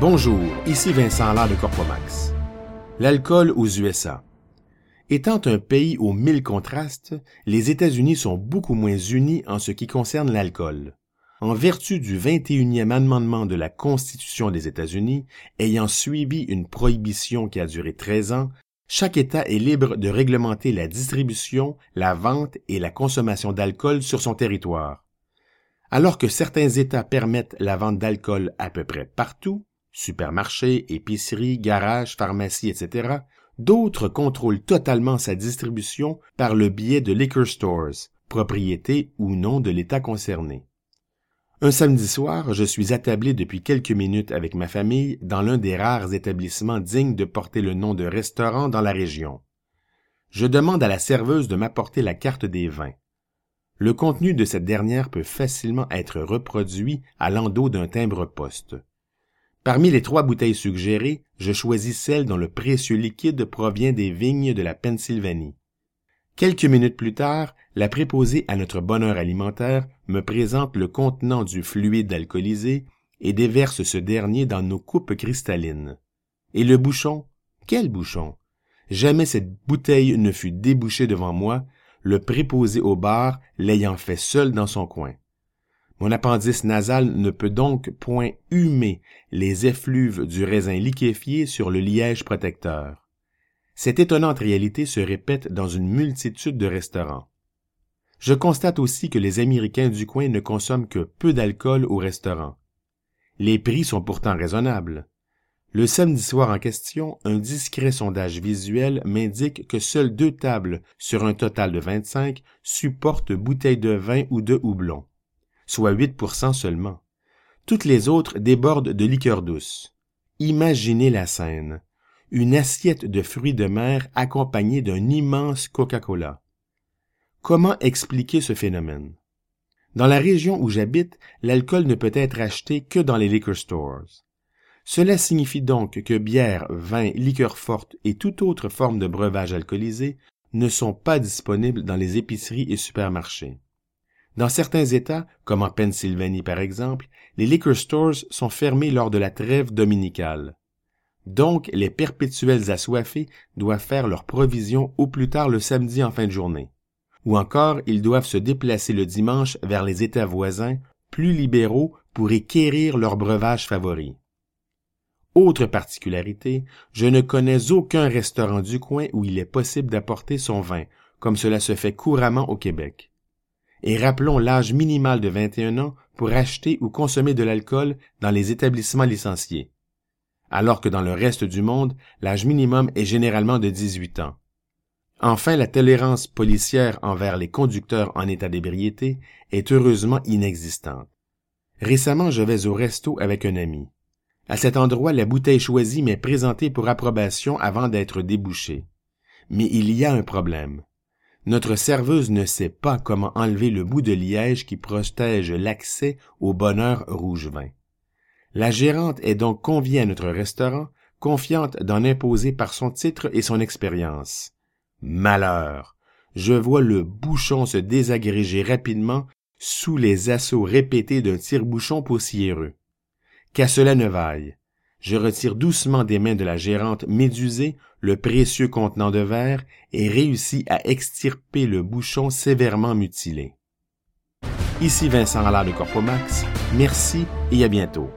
Bonjour, ici Vincent Lard de Corpomax. L'alcool aux USA. Étant un pays aux mille contrastes, les États-Unis sont beaucoup moins unis en ce qui concerne l'alcool. En vertu du 21e amendement de la Constitution des États-Unis, ayant suivi une prohibition qui a duré 13 ans, chaque État est libre de réglementer la distribution, la vente et la consommation d'alcool sur son territoire. Alors que certains États permettent la vente d'alcool à peu près partout, supermarchés, épiceries, garages, pharmacies, etc., d'autres contrôlent totalement sa distribution par le biais de liquor stores, propriété ou non de l'État concerné. Un samedi soir, je suis attablé depuis quelques minutes avec ma famille dans l'un des rares établissements dignes de porter le nom de restaurant dans la région. Je demande à la serveuse de m'apporter la carte des vins. Le contenu de cette dernière peut facilement être reproduit à l'endos d'un timbre-poste. Parmi les trois bouteilles suggérées, je choisis celle dont le précieux liquide provient des vignes de la Pennsylvanie. Quelques minutes plus tard, la préposée à notre bonheur alimentaire me présente le contenant du fluide alcoolisé et déverse ce dernier dans nos coupes cristallines. Et le bouchon? Quel bouchon? Jamais cette bouteille ne fut débouchée devant moi, le préposé au bar l'ayant fait seul dans son coin. Mon appendice nasal ne peut donc point humer les effluves du raisin liquéfié sur le liège protecteur. Cette étonnante réalité se répète dans une multitude de restaurants. Je constate aussi que les Américains du coin ne consomment que peu d'alcool au restaurant. Les prix sont pourtant raisonnables. Le samedi soir en question, un discret sondage visuel m'indique que seules deux tables sur un total de 25 supportent bouteilles de vin ou de houblon soit 8% seulement. Toutes les autres débordent de liqueur douce. Imaginez la scène. Une assiette de fruits de mer accompagnée d'un immense Coca-Cola. Comment expliquer ce phénomène? Dans la région où j'habite, l'alcool ne peut être acheté que dans les liquor stores. Cela signifie donc que bière, vin, liqueur forte et toute autre forme de breuvage alcoolisé ne sont pas disponibles dans les épiceries et supermarchés. Dans certains États, comme en Pennsylvanie par exemple, les liquor stores sont fermés lors de la trêve dominicale. Donc, les perpétuels assoiffés doivent faire leur provision au plus tard le samedi en fin de journée. Ou encore, ils doivent se déplacer le dimanche vers les États voisins, plus libéraux, pour équérir leur breuvage favori. Autre particularité, je ne connais aucun restaurant du coin où il est possible d'apporter son vin, comme cela se fait couramment au Québec et rappelons l'âge minimal de 21 ans pour acheter ou consommer de l'alcool dans les établissements licenciés, alors que dans le reste du monde, l'âge minimum est généralement de 18 ans. Enfin, la tolérance policière envers les conducteurs en état d'ébriété est heureusement inexistante. Récemment, je vais au resto avec un ami. À cet endroit, la bouteille choisie m'est présentée pour approbation avant d'être débouchée. Mais il y a un problème. Notre serveuse ne sait pas comment enlever le bout de liège qui protège l'accès au bonheur rouge vin. La gérante est donc conviée à notre restaurant, confiante d'en imposer par son titre et son expérience. Malheur! Je vois le bouchon se désagréger rapidement sous les assauts répétés d'un tire-bouchon poussiéreux. Qu'à cela ne vaille, je retire doucement des mains de la gérante médusée le précieux contenant de verre et réussis à extirper le bouchon sévèrement mutilé. Ici Vincent Allard de Corpomax, merci et à bientôt.